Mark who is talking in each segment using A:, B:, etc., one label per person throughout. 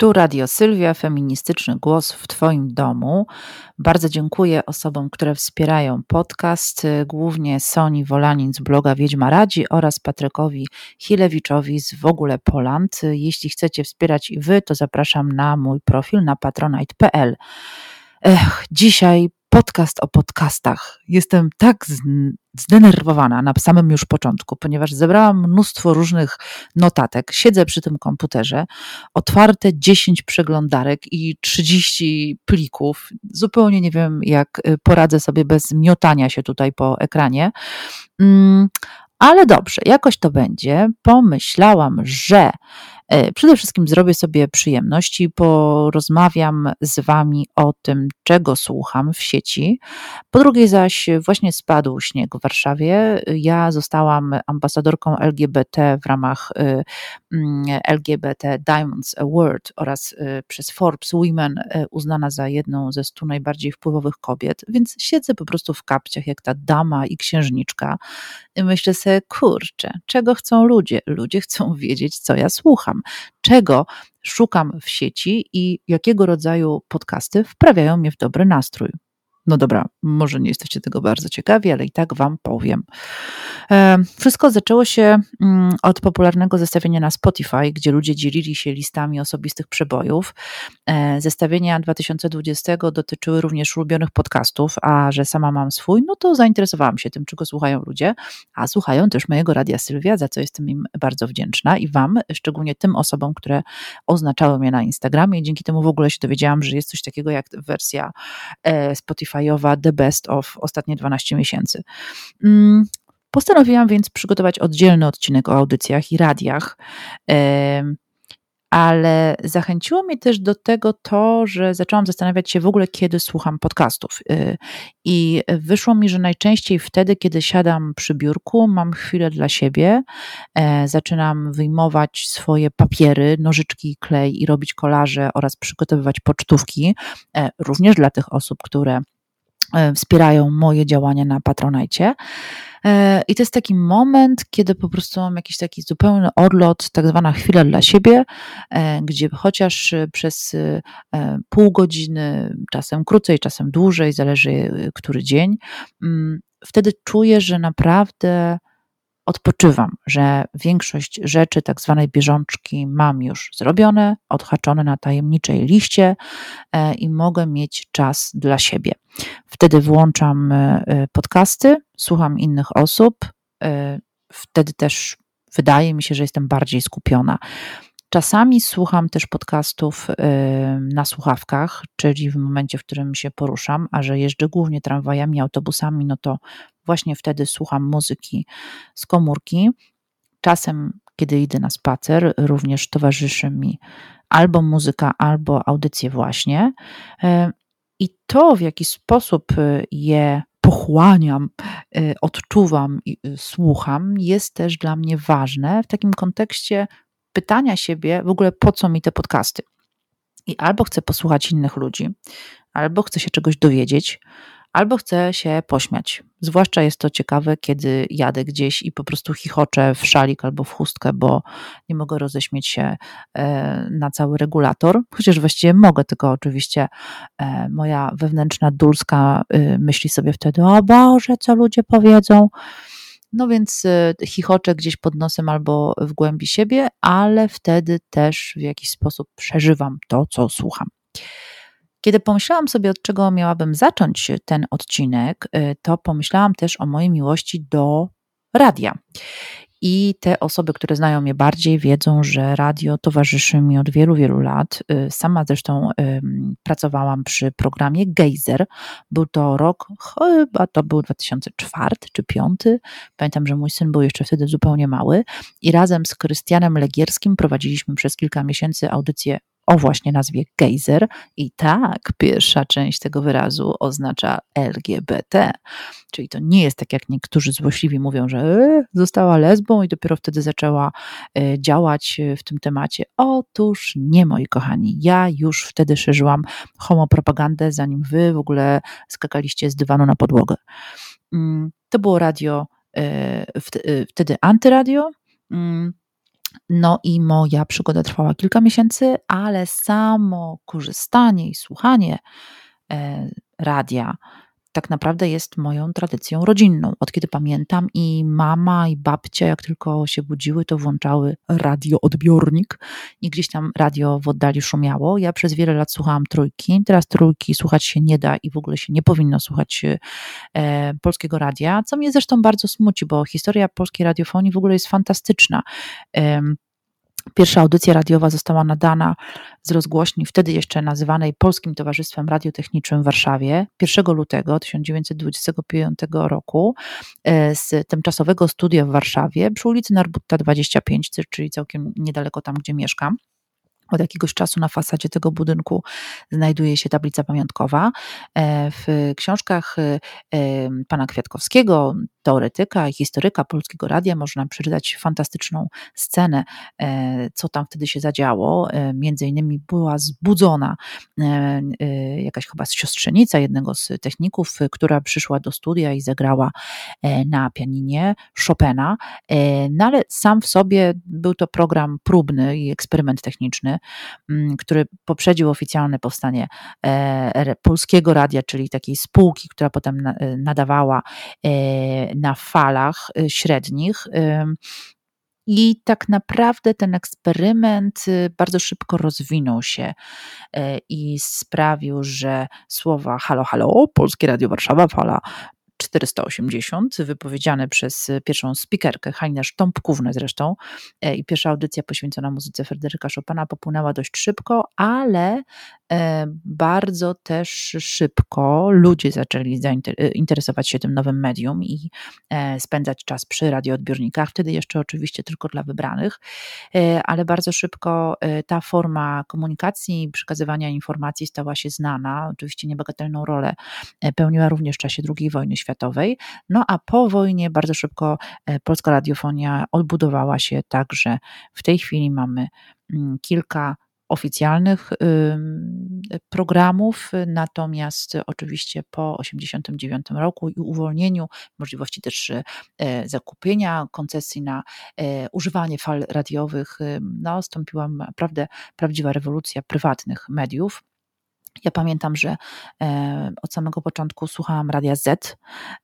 A: Tu Radio Sylwia, feministyczny głos w Twoim domu. Bardzo dziękuję osobom, które wspierają podcast, głównie Soni Wolanin z bloga Wiedźma Radzi oraz Patrykowi Hilewiczowi z W ogóle Poland. Jeśli chcecie wspierać i Wy, to zapraszam na mój profil na patronite.pl. Ech, dzisiaj podcast o podcastach. Jestem tak zdenerwowana na samym już początku, ponieważ zebrałam mnóstwo różnych notatek. Siedzę przy tym komputerze, otwarte 10 przeglądarek i 30 plików. Zupełnie nie wiem, jak y, poradzę sobie bez miotania się tutaj po ekranie. Mm, ale dobrze, jakoś to będzie. Pomyślałam, że przede wszystkim zrobię sobie przyjemności, porozmawiam z Wami o tym, czego słucham w sieci. Po drugie zaś właśnie spadł śnieg w Warszawie. Ja zostałam ambasadorką LGBT w ramach e, mm, LGBT Diamonds Award oraz e, przez Forbes Women uznana za jedną ze stu najbardziej wpływowych kobiet, więc siedzę po prostu w kapciach jak ta dama i księżniczka myślę sobie, kurczę, czego chcą ludzie? Ludzie chcą wiedzieć, co ja słucham czego szukam w sieci i jakiego rodzaju podcasty wprawiają mnie w dobry nastrój. No dobra, może nie jesteście tego bardzo ciekawi, ale i tak Wam powiem. E, wszystko zaczęło się mm, od popularnego zestawienia na Spotify, gdzie ludzie dzielili się listami osobistych przebojów. E, zestawienia 2020 dotyczyły również ulubionych podcastów, a że sama mam swój, no to zainteresowałam się tym, czego słuchają ludzie, a słuchają też mojego Radia Sylwia, za co jestem im bardzo wdzięczna i Wam, szczególnie tym osobom, które oznaczały mnie na Instagramie dzięki temu w ogóle się dowiedziałam, że jest coś takiego jak wersja e, Spotify'owa The Best of ostatnie 12 miesięcy. Mm, Postanowiłam więc przygotować oddzielny odcinek o audycjach i radiach. Ale zachęciło mnie też do tego to, że zaczęłam zastanawiać się w ogóle, kiedy słucham podcastów. Y, I wyszło mi, że najczęściej wtedy, kiedy siadam przy biurku, mam chwilę dla siebie, e, zaczynam wyjmować swoje papiery, nożyczki, klej i robić kolaże oraz przygotowywać pocztówki, e, również dla tych osób, które wspierają moje działania na Patronajcie. E, I to jest taki moment, kiedy po prostu mam jakiś taki zupełny odlot, tak zwana chwila dla siebie, e, gdzie chociaż przez e, pół godziny, czasem krócej, czasem dłużej, zależy który dzień, mm, wtedy czuję, że naprawdę odpoczywam, że większość rzeczy tak zwanej bieżączki mam już zrobione, odhaczone na tajemniczej liście e, i mogę mieć czas dla siebie. Wtedy włączam e, podcasty, słucham innych osób, e, wtedy też wydaje mi się, że jestem bardziej skupiona. Czasami słucham też podcastów na słuchawkach, czyli w momencie, w którym się poruszam, a że jeżdżę głównie tramwajami, autobusami, no to właśnie wtedy słucham muzyki z komórki. Czasem, kiedy idę na spacer, również towarzyszy mi albo muzyka, albo audycje właśnie. I to, w jaki sposób je pochłaniam, odczuwam i słucham, jest też dla mnie ważne w takim kontekście pytania siebie w ogóle, po co mi te podcasty. I albo chcę posłuchać innych ludzi, albo chcę się czegoś dowiedzieć, albo chcę się pośmiać. Zwłaszcza jest to ciekawe, kiedy jadę gdzieś i po prostu chichoczę w szalik albo w chustkę, bo nie mogę roześmieć się e, na cały regulator, chociaż właściwie mogę, tylko oczywiście e, moja wewnętrzna dulska y, myśli sobie wtedy, o Boże, co ludzie powiedzą. No więc y, chichoczę gdzieś pod nosem albo w głębi siebie, ale wtedy też w jakiś sposób przeżywam to, co słucham. Kiedy pomyślałam sobie, od czego miałabym zacząć ten odcinek, y, to pomyślałam też o mojej miłości do radia. I te osoby, które znają mnie bardziej, wiedzą, że radio towarzyszy mi od wielu, wielu lat. Y, sama zresztą pracowałam przy programie Geyser. Był to rok, chyba to był 2004 czy 2005. Pamiętam, że mój syn był jeszcze wtedy zupełnie mały i razem z Krystianem Legierskim prowadziliśmy przez kilka miesięcy audycję o właśnie nazwie gejzer. I tak, pierwsza część tego wyrazu oznacza LGBT. Czyli to nie jest tak, jak niektórzy złośliwi mówią, że e, została lesbą i dopiero wtedy zaczęła e, działać w tym temacie. Otóż nie, moi kochani. Ja już wtedy szerzyłam homopropagandę, zanim wy w ogóle skakaliście z dywanu na podłogę. Mm, to było radio, e, wtedy antyradio. No i moja przygoda trwała kilka miesięcy, ale samo korzystanie i słuchanie e, radia tak naprawdę jest moją tradycją rodzinną. Od kiedy pamiętam i mama i babcia, jak tylko się budziły, to włączały radioodbiornik i gdzieś tam radio w oddali szumiało. Ja przez wiele lat słuchałam trójki, teraz trójki słuchać się nie da i w ogóle się nie powinno słuchać e, polskiego radia, co mnie zresztą bardzo smuci, bo historia polskiej radiofonii w ogóle jest fantastyczna. E, Pierwsza audycja radiowa została nadana z rozgłośni, wtedy jeszcze nazywanej Polskim Towarzystwem Radiotechniczym w Warszawie, 1 lutego 1925 roku e, z tymczasowego studia w Warszawie przy ulicy Narbutta 25, czyli całkiem niedaleko tam, gdzie mieszkam. Od jakiegoś czasu na fasadzie tego budynku znajduje się tablica pamiątkowa. E, w książkach e, pana Kwiatkowskiego, teoretyka i historyka polskiego radia, można przeczytać fantastyczną scenę, e, co tam wtedy się zadziało. Między innymi była zbudzona jakaś chyba siostrzenica jednego z techników, która przyszła do studia i zagrała na pianinie Chopina. No ale sam w sobie był to program próbny i eksperyment techniczny. Mm, który poprzedził oficjalne powstanie e, Polskiego Radia, czyli takiej spółki, która potem e, nadawała e, na falach średnich. I tak naprawdę ten eksperyment bardzo szybko rozwinął się i sprawił, że słowa halo, halo, Polskie Radio Warszawa, fala 480, wypowiedziane przez pierwszą spikerkę, Heinę Sztąpkównę zresztą, e, i pierwsza audycja poświęcona muzyce Fryderyka Chopina popłynęła dość szybko, ale e, bardzo też szybko ludzie zaczęli interesować się tym nowym medium i e, spędzać czas przy radioodbiornikach, wtedy jeszcze oczywiście tylko dla wybranych, ale bardzo szybko ta forma komunikacji i przekazywania informacji stała się znana. Oczywiście niebagatelną rolę pełniła również w czasie II wojny światowej światowej. No a po wojnie bardzo szybko e, polska radiofonia odbudowała się tak, że w tej chwili mamy mm, kilka oficjalnych programów, natomiast oczywiście po 1989 roku i uwolnieniu możliwości też e, zakupienia koncesji na e, używanie fal radiowych, nastąpiła naprawdę prawdziwa rewolucja prywatnych mediów. Ja pamiętam, że e, od samego początku słuchałam Radia Z,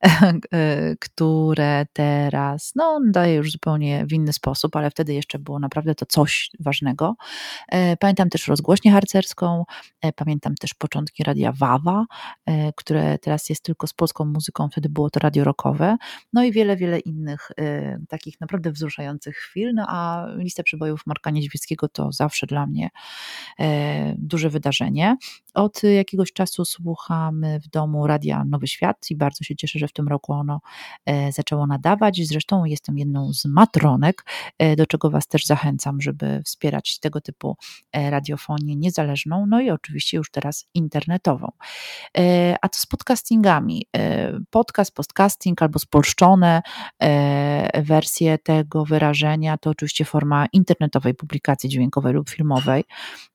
A: e, które teraz no, daje już zupełnie w inny sposób, ale wtedy jeszcze było naprawdę to coś ważnego. E, pamiętam też rozgłośnię harcerską, pamiętam też początki Radia Wawa, które teraz jest tylko z polską muzyką, wtedy było to radio rockowe, no i wiele, wiele innych takich naprawdę wzruszających chwil, no a lista przybojów Marka Niedźwieckiego to zawsze dla mnie duże wydarzenie. Od jakiegoś czasu słuchamy w domu Radia Nowy Świat i bardzo się cieszę, że w tym roku ono e, zaczęło nadawać. Zresztą jestem jedną z matronek, e, do czego Was też zachęcam, żeby wspierać tego typu e, radiofonię niezależną, no i oczywiście już teraz internetową. A to z podcastingami. Podcast, podcasting albo spolszczone wersje tego wyrażenia to oczywiście forma internetowej publikacji dźwiękowej lub filmowej,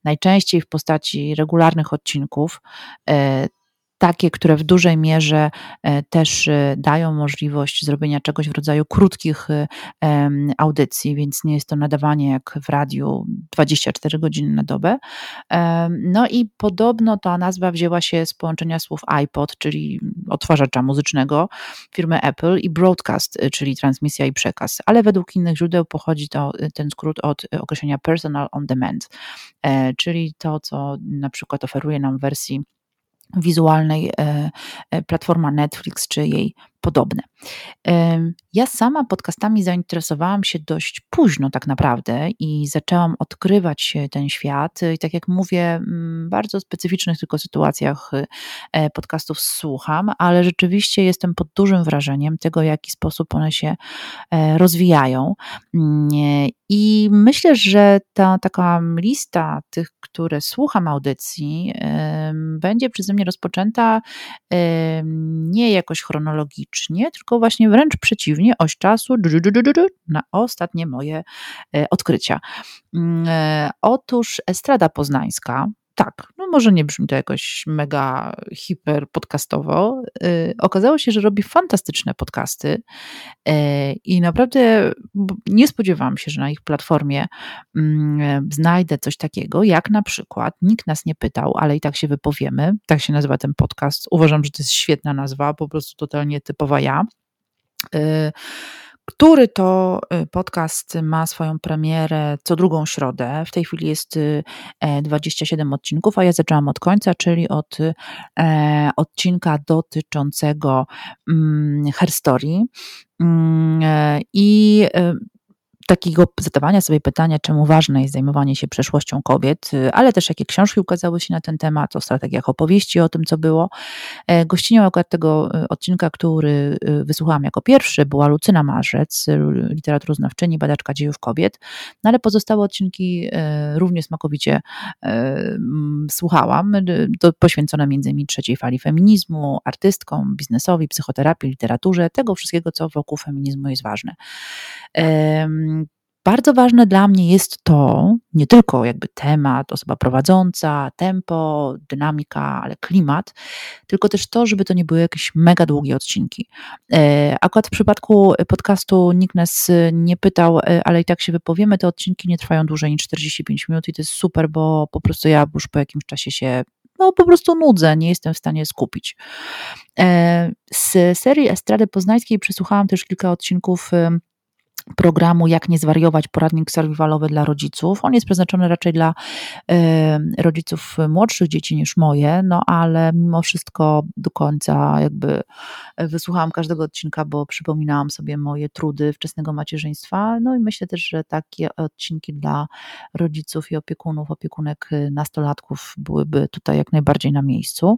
A: najczęściej w postaci regularnych odcinków odcinków, e, takie, które w dużej mierze e, też e, dają możliwość zrobienia czegoś w rodzaju krótkich audycji, więc nie jest to nadawanie jak w radiu 24 godziny na dobę. No i podobno ta nazwa wzięła się z połączenia słów iPod, czyli odtwarzacza muzycznego firmy Apple i broadcast, czyli transmisja i przekaz, ale według innych źródeł pochodzi to, ten skrót od określenia personal on demand, czyli to, co na przykład oferuje nam wersji wizualnej e, e, platforma Netflix czy jej podobne. Ja sama podcastami zainteresowałam się dość późno, tak naprawdę, i zaczęłam odkrywać ten świat. I tak jak mówię, w bardzo specyficznych tylko sytuacjach e, podcastów słucham, ale rzeczywiście jestem pod dużym wrażeniem tego, w jaki sposób one się e, rozwijają. Mm, I myślę, że ta taka lista tych, które słucham audycji, będzie przeze mnie rozpoczęta nie jakoś chronologicznie, tylko właśnie wręcz przeciwnie, oś czasu na ostatnie moje e, odkrycia. Mm, e, otóż Estrada Poznańska, tak, no może nie brzmi to jakoś mega hiper podcastowo. Yy, okazało się, że robi fantastyczne podcasty yy, i naprawdę nie spodziewałam się, że na ich platformie yy, znajdę coś takiego, jak na przykład, nikt nas nie pytał, ale i tak się wypowiemy, tak się nazywa ten podcast. Uważam, że to jest świetna nazwa, po prostu totalnie typowa ja y, który to y, podcast ma swoją premierę co drugą środę. W tej chwili jest 27 y, e, odcinków, a ja zaczęłam od końca, czyli od e, odcinka dotyczącego mm, herstory. Mm, e, I takiego zadawania sobie pytania, czemu ważne jest zajmowanie się przeszłością kobiet, y, ale też jakie książki ukazały się na ten temat, o strategiach opowieści, o tym, co było. E, gościnią akurat tego y, odcinka, który y, wysłuchałam jako pierwszy, była Lucyna Marzec, literaturoznawczyni, badaczka dziejów kobiet, no ale pozostałe odcinki również smakowicie słuchałam, poświęcone między innymi trzeciej fali feminizmu, artystkom, biznesowi, psychoterapii, literaturze, tego wszystkiego, co wokół feminizmu jest ważne. Bardzo ważne dla mnie jest to, nie tylko jakby temat, osoba prowadząca, tempo, dynamika, ale klimat, tylko też to, żeby to nie były jakieś mega długie odcinki. E, akurat w przypadku podcastu nikt nas nie pytał, e, ale i tak się wypowiemy, te odcinki nie trwają dłużej niż 45 minut i to jest super, bo po prostu ja już po jakimś czasie się no po prostu nudzę, nie jestem w stanie skupić. E, z serii Estrady Poznańskiej przesłuchałam też kilka odcinków programu Jak nie zwariować, poradnik survivalowy dla rodziców. On jest przeznaczony raczej dla y, rodziców młodszych dzieci niż moje, no ale mimo wszystko do końca jakby wysłuchałam każdego odcinka, bo przypominałam sobie moje trudy wczesnego macierzyństwa. No i myślę też, że takie odcinki dla rodziców i opiekunów, opiekunek nastolatków byłyby tutaj jak najbardziej na miejscu.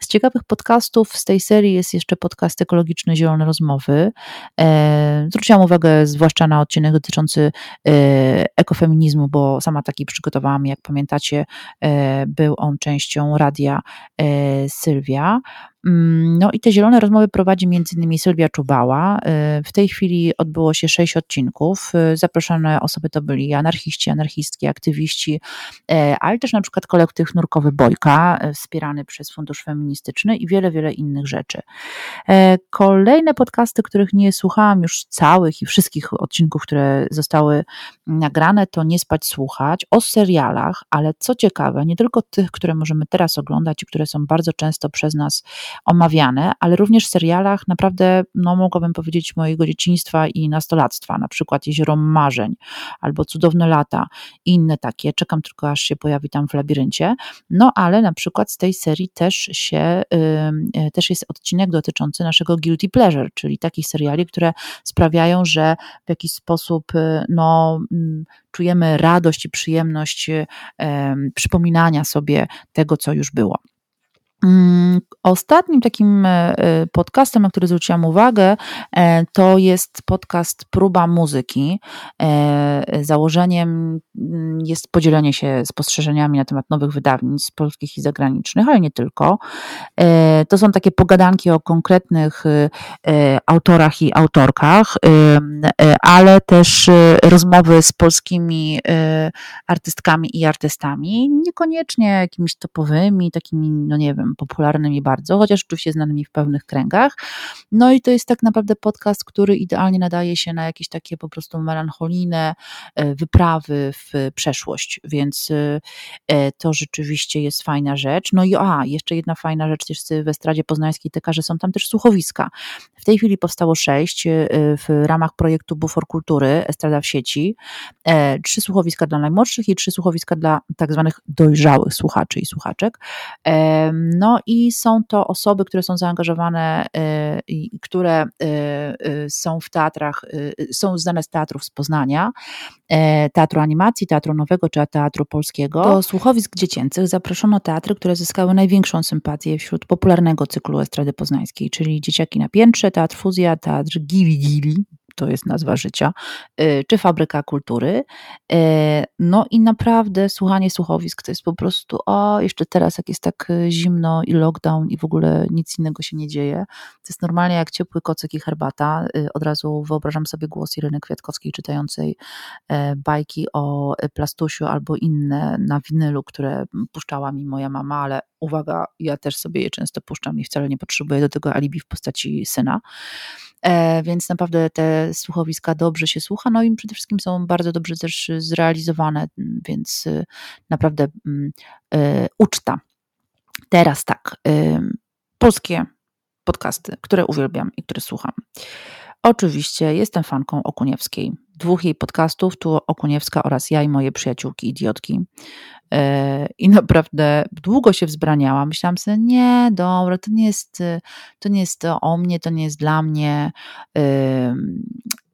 A: Z ciekawych podcastów z tej serii jest jeszcze podcast ekologiczny Zielone Rozmowy. E, zwróciłam uwagę zwłaszcza zwłaszcza na odcinek dotyczący e, ekofeminizmu, bo sama taki przygotowałam, jak pamiętacie, e, był on częścią radia e, Sylwia. Mm, no i te zielone rozmowy prowadzi m.in. Sylwia Czubała. Y, w tej chwili odbyło się sześć odcinków. Y, zaproszone osoby to byli anarchiści, anarchistki, aktywiści, y, ale też na przykład kolektyw nurkowy Bojka, wspierany przez Fundusz Feministyczny i wiele, wiele innych rzeczy. Kolejne podcasty, których nie słuchałam już całych i wszystkich odcinków, które zostały nagrane, to Nie spać, słuchać, o serialach, ale co ciekawe, nie tylko tych, które możemy teraz oglądać i które są bardzo często przez nas omawiane, ale również w serialach naprawdę, no mogłabym powiedzieć, mojego dzieciństwa i nastolactwa, na przykład Jezioro Marzeń albo Cudowne Lata i inne takie. Czekam tylko, aż się pojawi tam w labiryncie. No ale na przykład z tej serii też się, yy, też jest odcinek dotyczący naszego guilty pleasure, czyli takich seriali, które sprawiają, że w jakiś sposób y, no, mm, czujemy radość i przyjemność yy, przypominania sobie tego, co już było. Ostatnim takim e, e, podcastem, na który zwróciłam uwagę, e, to jest podcast Próba Muzyki. Założeniem mm, jest podzielenie się spostrzeżeniami na temat nowych wydawnictw polskich i zagranicznych, ale nie tylko. To są takie pogadanki o konkretnych autorach i autorkach, ale też rozmowy z polskimi artystkami i artystami, niekoniecznie jakimiś topowymi, takimi, no nie wiem, popularnymi bardzo, chociaż oczywiście znanymi w pełnych kręgach. No i to jest tak naprawdę podcast, który idealnie nadaje się na jakieś takie po prostu melancholijne e, wyprawy w przeszłość, więc e, e, to rzeczywiście jest fajna rzecz. No i a, jeszcze jedna fajna rzecz też w Estradzie Poznańskiej taka, że są tam też słuchowiska. W tej chwili powstało sześć w ramach projektu Bufor Kultury, Estrada w sieci. Trzy słuchowiska dla najmłodszych i trzy słuchowiska dla tak zwanych dojrzałych słuchaczy i słuchaczek. No i są to osoby, które są zaangażowane y, i które y, y, są w teatrach, są znane z teatrów z Poznania, e, teatru animacji, teatru nowego czy teatru polskiego. Do słuchowisk dziecięcych zaproszono teatry, które zyskały największą sympatię wśród popularnego cyklu Estrady Poznańskiej, czyli Dzieciaki na piętrze, Teatr Fuzja, Teatr Gili Gili, to jest nazwa życia, czy Fabryka Kultury. No i naprawdę słuchanie słuchowisk to jest po prostu, o, jeszcze teraz jak jest tak zimno i lockdown i w ogóle nic innego się nie dzieje, to jest normalnie jak ciepły kocyk i herbata. Od razu wyobrażam sobie głos Ireny Kwiatkowskiej czytającej bajki o Plastusiu albo inne na winylu, które puszczała mi moja mama, ale uwaga, ja też sobie je często puszczam i wcale nie potrzebuję do tego alibi w postaci syna. E, więc naprawdę te słuchowiska dobrze się słucha, no i przede wszystkim są bardzo dobrze też zrealizowane, więc y, naprawdę mm, e, uczta. Teraz tak, polskie podcasty, które uwielbiam i które słucham. Oczywiście jestem fanką Okuniewskiej. Dwóch jej podcastów, tu Okuniewska oraz ja i moje przyjaciółki idiotki. E, I naprawdę długo się wzbraniałam. Myślałam sobie, nie, dobra, to nie jest to, nie jest o mnie, to nie jest dla mnie.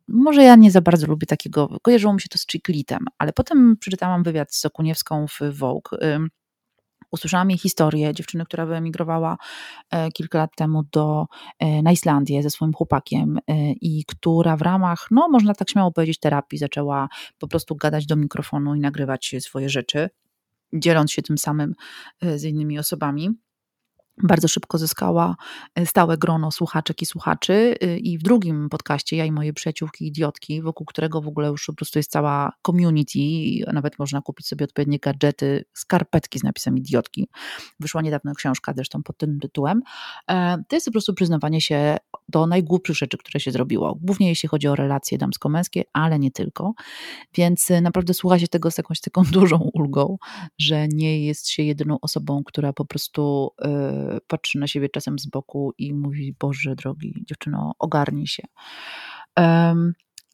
A: Może ja nie za bardzo lubię takiego, kojarzyło mi się to z Chiklitem, ale potem przeczytałam wywiad z Okuniewską w Vogue usłyszałam jej historię dziewczyny, która wyemigrowała e, kilka lat temu do, e, na Islandię ze swoim chłopakiem e, i która w ramach, no można tak śmiało powiedzieć, terapii zaczęła po prostu gadać do mikrofonu i nagrywać swoje rzeczy, dzieląc się tym samym z innymi osobami bardzo szybko zyskała e, stałe grono słuchaczek i słuchaczy. E, I w drugim podcaście, ja i moje przyjaciółki idiotki, wokół którego w ogóle już po prostu jest cała community, nawet można kupić sobie odpowiednie gadżety, skarpetki z napisem idiotki. Wyszła niedawno książka zresztą pod tym tytułem. E, to jest po prostu przyznawanie się do najgłupszych rzeczy, które się zrobiło. Głównie jeśli chodzi o relacje damsko-męskie, ale nie tylko. Więc naprawdę słucha się tego z jakąś taką dużą ulgą, że nie jest się jedyną osobą, która po prostu patrzy na siebie czasem z boku i mówi: Boże drogi, dziewczyno, ogarnij się.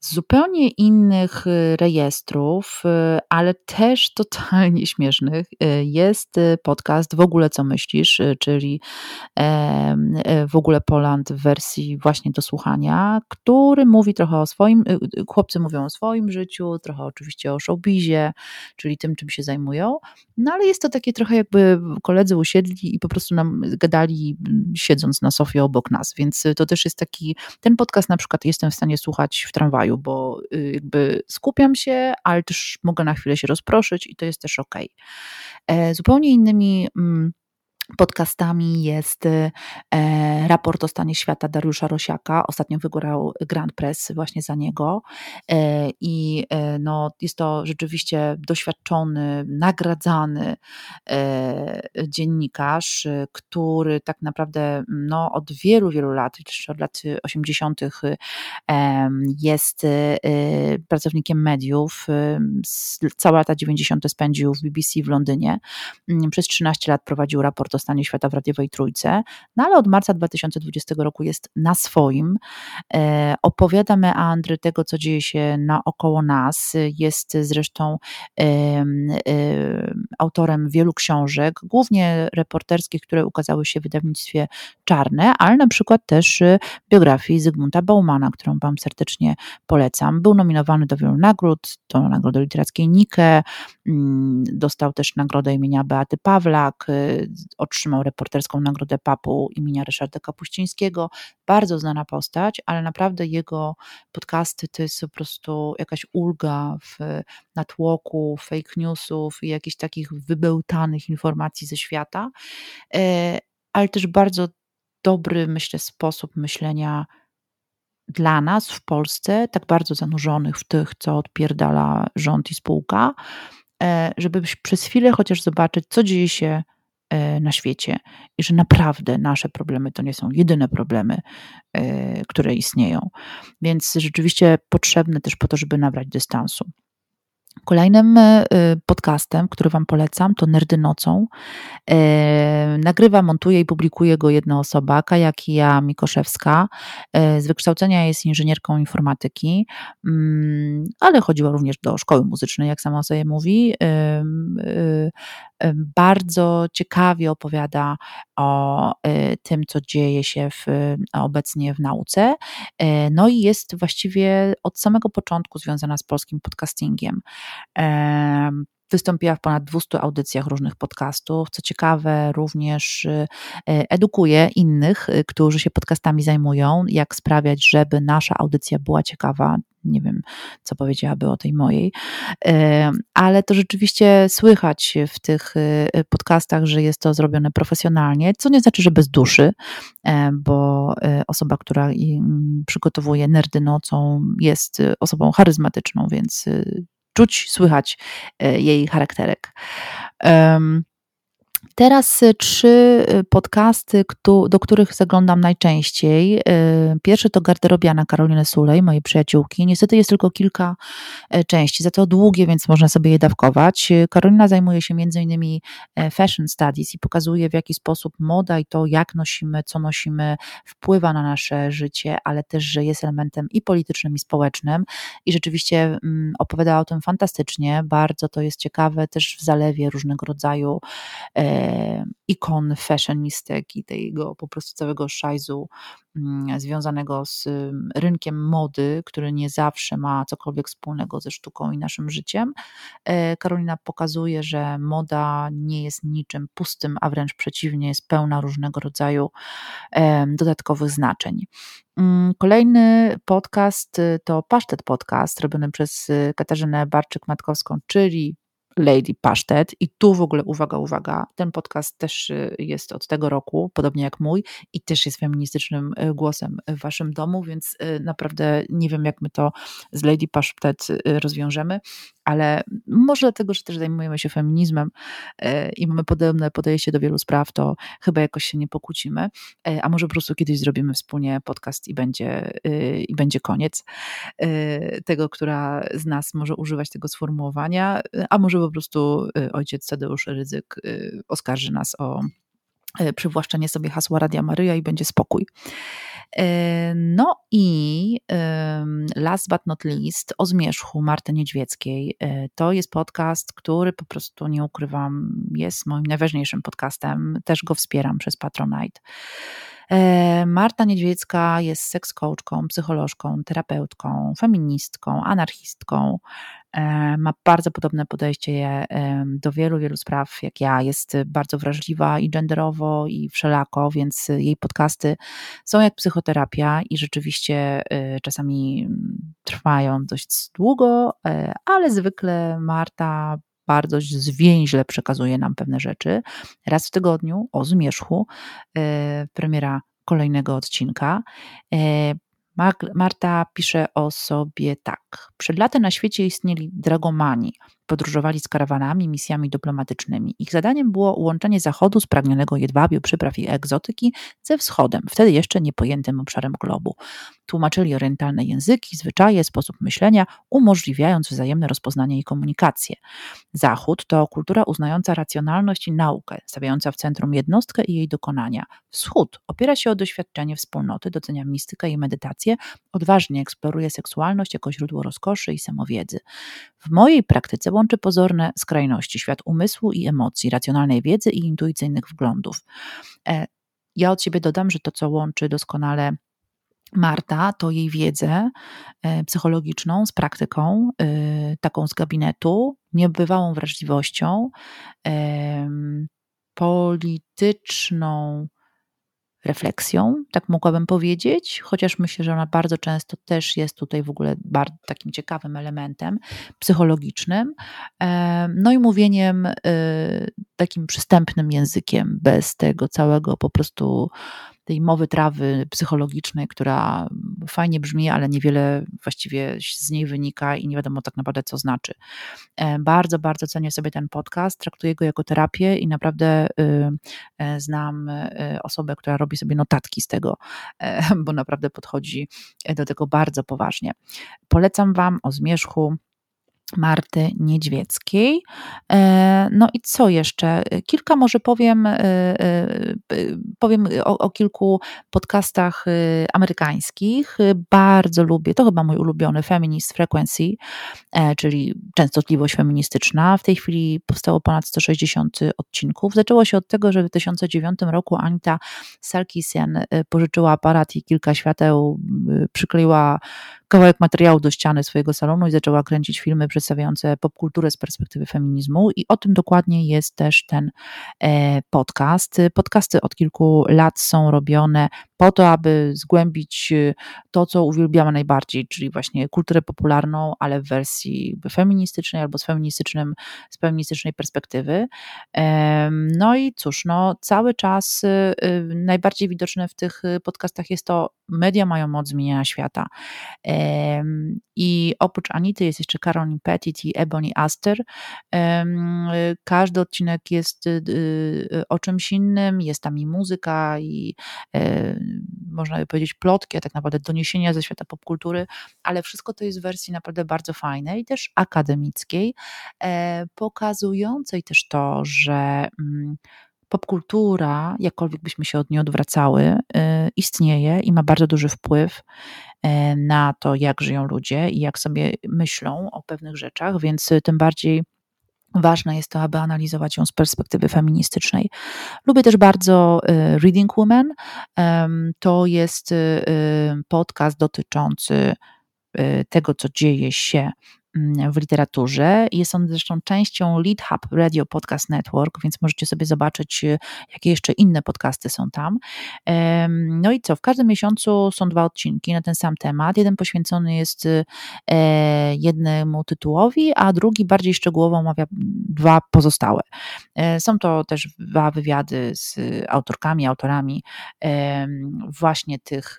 A: Z zupełnie innych y, rejestrów, y, ale też totalnie śmiesznych, y, jest podcast W ogóle co myślisz, czyli w ogóle Poland w wersji właśnie do słuchania, który mówi trochę o swoim, chłopcy mówią o swoim życiu, trochę oczywiście o showbizie, czyli tym, czym się zajmują, no ale jest to takie trochę jakby koledzy usiedli i po prostu nam gadali siedząc na sofie obok nas, więc to też jest taki, ten podcast na przykład jestem w stanie słuchać w tramwaju, bo y, jakby skupiam się, ale też mogę na chwilę się rozproszyć i to jest też ok. E, zupełnie innymi mm, podcastami jest e, raport o stanie świata Dariusza Rosiaka. Ostatnio wygrał Grand Press właśnie za niego e, i e, no, jest to rzeczywiście doświadczony, nagradzany dziennikarz, który tak naprawdę no, od wielu, wielu lat, jeszcze od lat 80. jest pracownikiem mediów. Całe lata 90. spędził w BBC w Londynie. Przez 13 lat prowadził raport o o stanie świata w radiowej trójce, no ale od marca 2020 roku jest na swoim, e, opowiada meandry tego, co dzieje się naokoło nas, jest zresztą e, e, autorem wielu książek, głównie reporterskich, które ukazały się w wydawnictwie Czarne, ale na przykład też biografii Zygmunta Baumana, którą Wam serdecznie polecam. Był nominowany do wielu nagród, do Nagrody Literackiej Nike, mm, dostał też nagrodę imienia Beaty Pawlak, otrzymał reporterską nagrodę papu imienia Ryszarda Kapuścińskiego. Bardzo znana postać, ale naprawdę jego podcasty to jest po prostu jakaś ulga w natłoku fake newsów i jakichś takich wybełtanych informacji ze świata, e, ale też bardzo dobry, myślę, sposób myślenia dla nas w Polsce, tak bardzo zanurzonych w tych, co odpierdala rząd i spółka, e, żeby przez chwilę chociaż zobaczyć, co dzieje się na świecie i że naprawdę nasze problemy to nie są jedyne problemy, e, które istnieją. Więc rzeczywiście potrzebne też po to, żeby nabrać dystansu. Kolejnym e, podcastem, który Wam polecam, to Nerdy Nocą. Nagrywa, montuje i publikuje go jedna osoba, Kajakija Mikoszewska. Z wykształcenia jest inżynierką informatyki, mm, ale chodziła również do szkoły muzycznej, jak sama sobie mówi bardzo ciekawie opowiada o e, tym, co dzieje się w, obecnie w nauce. E, no i jest właściwie od samego początku związana z polskim podcastingiem. Wystąpiła w ponad 200 audycjach różnych podcastów. Co ciekawe, również y, edukuje innych, y, którzy się podcastami zajmują, jak sprawiać, żeby nasza audycja była ciekawa. Nie wiem, co powiedziałaby o tej mojej, ale to rzeczywiście słychać w tych y, podcastach, że jest to zrobione profesjonalnie, co nie znaczy, że bez duszy, bo osoba, która mm, przygotowuje nerdy nocą, jest osobą charyzmatyczną, więc czuć, słychać e, jej charakterek. Teraz y, trzy y, podcasty, do których zaglądam najczęściej. Y, pierwszy to Garderobiana Karoliny Sulej, mojej przyjaciółki. Niestety jest tylko kilka e, części, za to długie, więc można sobie je dawkować. Karolina zajmuje się innymi e, fashion studies i pokazuje w jaki sposób moda i to jak nosimy, co nosimy wpływa na nasze życie, ale też, że jest elementem i politycznym i społecznym i rzeczywiście mm, opowiada o tym fantastycznie, bardzo to jest ciekawe też w zalewie różnego rodzaju e, ikon fashionistek i tego po prostu całego szajzu mm, związanego z mm, rynkiem mody, który nie zawsze ma cokolwiek wspólnego ze sztuką i naszym życiem. E, Karolina pokazuje, że moda nie jest niczym pustym, a wręcz przeciwnie, jest pełna różnego rodzaju dodatkowych znaczeń. Mm, kolejny podcast to Pasztet Podcast, robiony przez Katarzynę Barczyk-Matkowską, czyli Lady Pasztet. I tu w ogóle uwaga, uwaga, ten podcast też y, jest od tego roku, podobnie jak mój, i też jest feministycznym y, głosem w waszym domu, więc y, naprawdę nie wiem, jak my to z Lady Pasztet rozwiążemy, ale może dlatego, że też zajmujemy się feminizmem i mamy podobne podejście do wielu spraw, to chyba jakoś się nie pokłócimy, a może po prostu kiedyś zrobimy wspólnie podcast i będzie, i będzie koniec tego, która z nas może używać tego sformułowania, a może po prostu ojciec Tadeusz Ryzyk oskarży nas o przywłaszczenie sobie hasła Radia Maryja i będzie spokój. No i last but not least o zmierzchu Marty Niedźwieckiej. To jest podcast, który po prostu nie ukrywam, jest moim najważniejszym podcastem. Też go wspieram przez Patronite. Marta Niedźwiecka jest seks coachką, psycholożką, terapeutką, feministką, anarchistką. E, ma bardzo podobne podejście do wielu, wielu spraw jak ja. Jest bardzo wrażliwa i genderowo, i wszelako, więc jej podcasty są jak psychoterapia i rzeczywiście e, czasami trwają dość długo, ale zwykle Marta bardzo zwięźle przekazuje nam pewne rzeczy. Raz w tygodniu o zmierzchu, e, premiera kolejnego odcinka. Marta pisze o sobie tak. Przed laty na świecie istnieli dragomani, podróżowali z karawanami, misjami dyplomatycznymi. Ich zadaniem było łączenie Zachodu spragnionego jedwabiu, przypraw i egzotyki ze Wschodem, wtedy jeszcze niepojętym obszarem globu. Tłumaczyli orientalne języki, zwyczaje, sposób myślenia, umożliwiając wzajemne rozpoznanie i komunikację. Zachód to kultura uznająca racjonalność i naukę, stawiająca w centrum jednostkę i jej dokonania. Wschód opiera się o doświadczenie wspólnoty, docenia mistykę i medytację, odważnie eksploruje seksualność jako źródło rozkoszy i samowiedzy. W mojej praktyce łączy pozorne skrajności świat umysłu i emocji, racjonalnej wiedzy i intuicyjnych wglądów. E, ja od siebie dodam, że to, co łączy doskonale Marta, to jej wiedzę e, psychologiczną z praktyką, e, taką z gabinetu, niebywałą wrażliwością, polityczną refleksją, tak mogłabym powiedzieć, chociaż myślę, że ona bardzo często też jest tutaj w ogóle bardzo takim ciekawym elementem psychologicznym. No i mówieniem y, takim przystępnym językiem, bez tego całego po prostu tej mowy trawy psychologicznej, która fajnie brzmi, ale niewiele właściwie z niej wynika i nie wiadomo tak naprawdę, co znaczy. E, bardzo, bardzo cenię sobie ten podcast, traktuję go jako terapię i naprawdę y, e, znam y, osobę, która robi sobie notatki z tego, e, bo naprawdę podchodzi do tego bardzo poważnie. Polecam Wam o zmierzchu Marty Niedźwieckiej. E, no i co jeszcze? Kilka może powiem, e, e, powiem o, o, kilku podcastach amerykańskich. Bardzo lubię, to chyba mój ulubiony Feminist Frequency, czyli częstotliwość feministyczna. W tej chwili powstało ponad 160 odcinków. Zaczęło się od tego, że w 2009 roku Anita Sarkisian pożyczyła aparat i kilka świateł przykleiła kawałek materiału do ściany swojego salonu i zaczęła kręcić filmy przedstawiające popkulturę z perspektywy feminizmu i o tym dokładnie jest też ten e, podcast. Podcasty od kilku lat są robione po to, aby zgłębić y, to, co uwielbiamy najbardziej, czyli właśnie kulturę popularną, ale w wersji feministycznej albo z, feministycznym, z feministycznej perspektywy. No i cóż, no, cały czas y, y, najbardziej widoczne w tych podcastach jest to, media mają moc zmieniania świata. I oprócz Anity jest jeszcze Caroline Pettit i Ebony Aster. Każdy odcinek jest o czymś innym, jest tam i muzyka, i można by powiedzieć plotki, a tak naprawdę doniesienia ze świata popkultury, ale wszystko to jest w wersji naprawdę bardzo fajnej, też akademickiej, e, pokazującej też to, że mm, popkultura, jakkolwiek byśmy się od niej odwracały, y, istnieje i ma bardzo duży wpływ e, na to, jak żyją ludzie i jak sobie myślą o pewnych rzeczach, więc tym bardziej Ważne jest to, aby analizować ją z perspektywy feministycznej. Lubię też bardzo y, Reading Women. To jest y, podcast dotyczący tego, co dzieje się w literaturze. Jest on zresztą częścią Lead Hub Radio Podcast Network, więc możecie sobie zobaczyć, y, jakie jeszcze inne podcasty są tam. No i co, w każdym miesiącu są dwa odcinki na ten sam temat. Jeden poświęcony jest e, jednemu tytułowi, a drugi bardziej szczegółowo omawia dwa pozostałe. E, są to też dwa wywiady z autorkami, autorami właśnie tych,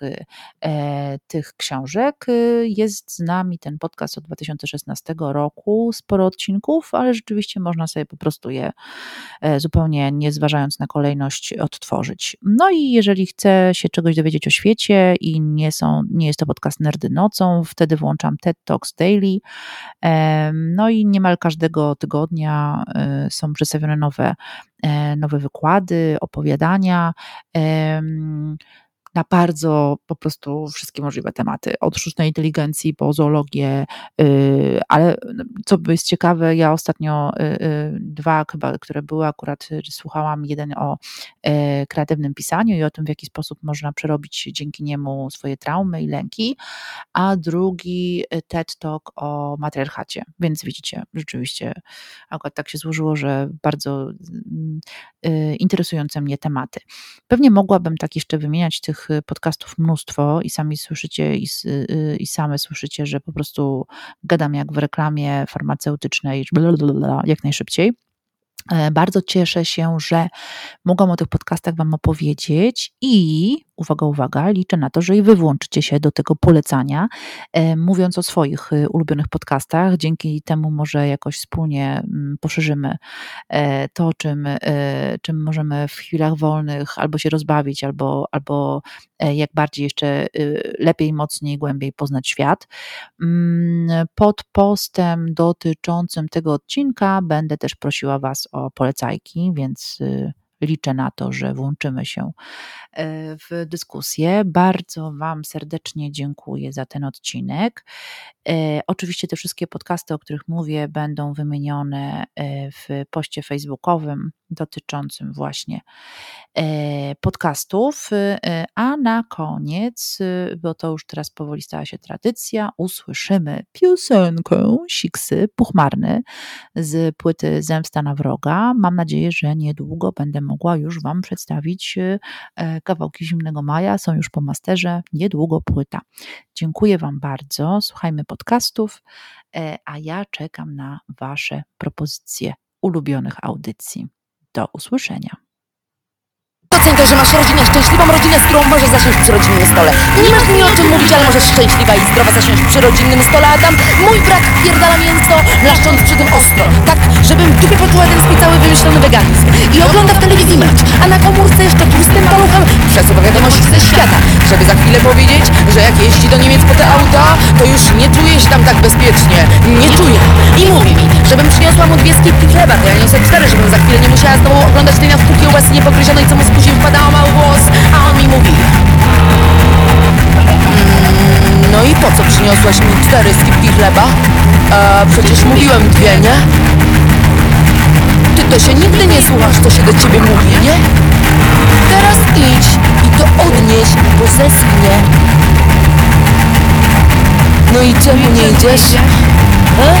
A: e, tych książek. Jest z nami ten podcast od 2016 2016 roku, sporo odcinków, ale rzeczywiście można sobie po prostu je e, zupełnie nie zważając na kolejność odtworzyć. No i jeżeli chce się czegoś dowiedzieć o świecie i nie, są, nie jest to podcast Nerdy Nocą, wtedy włączam TED Talks Daily. No i niemal każdego tygodnia e, są przedstawione nowe, e, nowe wykłady, opowiadania na bardzo po prostu wszystkie możliwe tematy, od sztucznej inteligencji po zoologię, y, ale no, co jest ciekawe, ja ostatnio y, y, dwa chyba, które były akurat, słuchałam, jeden o kreatywnym pisaniu i o tym, w jaki sposób można przerobić dzięki niemu swoje traumy i lęki, a drugi TED Talk o matriarchacie, więc widzicie, rzeczywiście akurat tak się złożyło, że bardzo interesujące mnie tematy. Pewnie mogłabym tak jeszcze wymieniać tych tych y, podcastów mnóstwo i sami słyszycie i, y, i same słyszycie, że po prostu gadam jak w reklamie farmaceutycznej, jak najszybciej. E, bardzo cieszę się, że mogłam o tych podcastach Wam opowiedzieć i uwaga, uwaga, liczę na to, że i Wy włączycie się do tego polecania, e, mówiąc o swoich e, ulubionych podcastach. Dzięki temu może jakoś wspólnie mm, poszerzymy to, czym, czym możemy w chwilach wolnych albo się rozbawić, albo, albo jak bardziej jeszcze lepiej, mocniej, głębiej poznać świat. Mm, pod postem dotyczącym tego odcinka będę też prosiła Was o polecajki, więc y, liczę na to, że włączymy się e, w dyskusję. Bardzo Wam serdecznie dziękuję za ten odcinek. E, oczywiście te wszystkie podcasty, o których mówię, będą wymienione e, w poście facebookowym dotyczącym właśnie podcastów. A na koniec, bo to już teraz powoli stała się tradycja, usłyszymy piosenkę Siksy Puchmarny z płyty Zemsta na wroga. Mam nadzieję, że niedługo będę mogła już Wam przedstawić e, kawałki Zimnego Maja. Są już po masterze, niedługo płyta. Dziękuję Wam bardzo. Słuchajmy podcastów, e, a ja czekam na Wasze propozycje ulubionych audycji. Do usłyszenia.
B: Doceń że masz rodzinę szczęśliwą, rodzinę, z którą możesz zasiąść przy rodzinnym stole. Nie masz mi o czym mówić, ale możesz szczęśliwa i zdrowa zasiąść przy rodzinnym stole, a tam mój brak pierdala mięso, mlaszcząc przy tym ostro. Tak, żebym dupie poczuła ten swój cały wymyślony weganizm. I ogląda w telewizji mecz, a na komórce jeszcze tłustym paluchem przesuwa wiadomości ze świata, żeby za chwilę powiedzieć, że jak jeździ do Niemiec po te auta, to już nie czuje się tam tak bezpiecznie. Nie czuje. I mówi mi, żebym przyniosła mu dwie skipki chleba, to ja niosę cztery, żebym za chwilę nie musiała znowu oglądać tej na wpółki łez co mu z później wpadała mały głos, a on mi mówi mm, No i po co przyniosłaś mi cztery skipki chleba? E, przecież mówiłem dwie, nie? Ty to się nigdy nie słuchasz, co się do ciebie mówi, nie? Teraz idź i to odnieś, bo zeschnie No i czemu nie idziesz? E?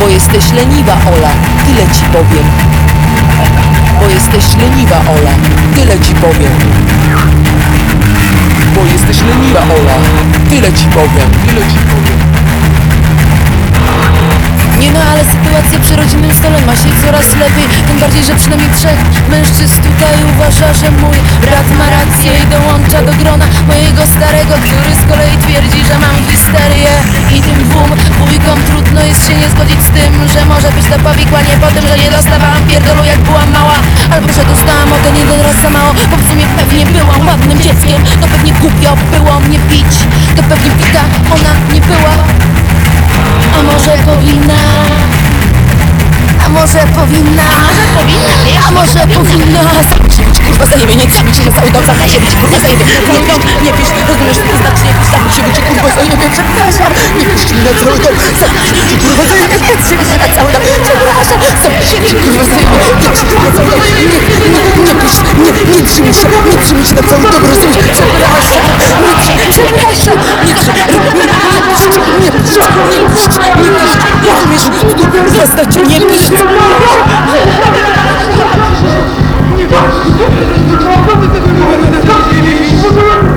B: Bo jesteś leniwa, Ola, tyle ci powiem. Bo jesteś leniwa, Ola, tyle ci powiem. Bo jesteś leniwa, Ola, tyle ci powiem, tyle ci powiem. Nie no, ale sytuacja przy rodzinnym stole ma się coraz lepiej. Tym bardziej, że przynajmniej trzech mężczyzn tutaj uważa, że mój brat ma rację I dołącza do grona mojego starego, który z kolei twierdzi, że mam histerię. I tym dwóm wujkom trudno jest się nie zgodzić z tym Że może być to powikłanie po tym, że nie dostawałam pierdolu jak byłam mała. Albo że dostałam o ten jeden raz za mało. Bo w sumie pewnie byłam ładnym dzieckiem. To pewnie głupio było mnie pić To pewnie pita ona nie była a może powinna? A może powinna? A może powinna? Się być kurwa zajmie, nie na cały dom, zamknij się być kurwa zajmie. Nie, no, nie pisz, rozumiesz, to znaczy nie pisz, zamknij się być kurwa zajmie, przepraszam. Nie pisz na cały dom, zamknij się kurwa zajmie, nie się na cały dom, przepraszam. Zamknij się być kurwa zajmie, nie się na cały dom, nie, nie, nie pisz, nie, nie trzymaj się, nie się na cały dom, rozumiesz, przepraszam. Nie, przepraszam, nie, trzymaj, nie, pisz, nie pisz, nie pisz, nie pisz, rozumiesz, kurwa, cię nie pisz, Thank you.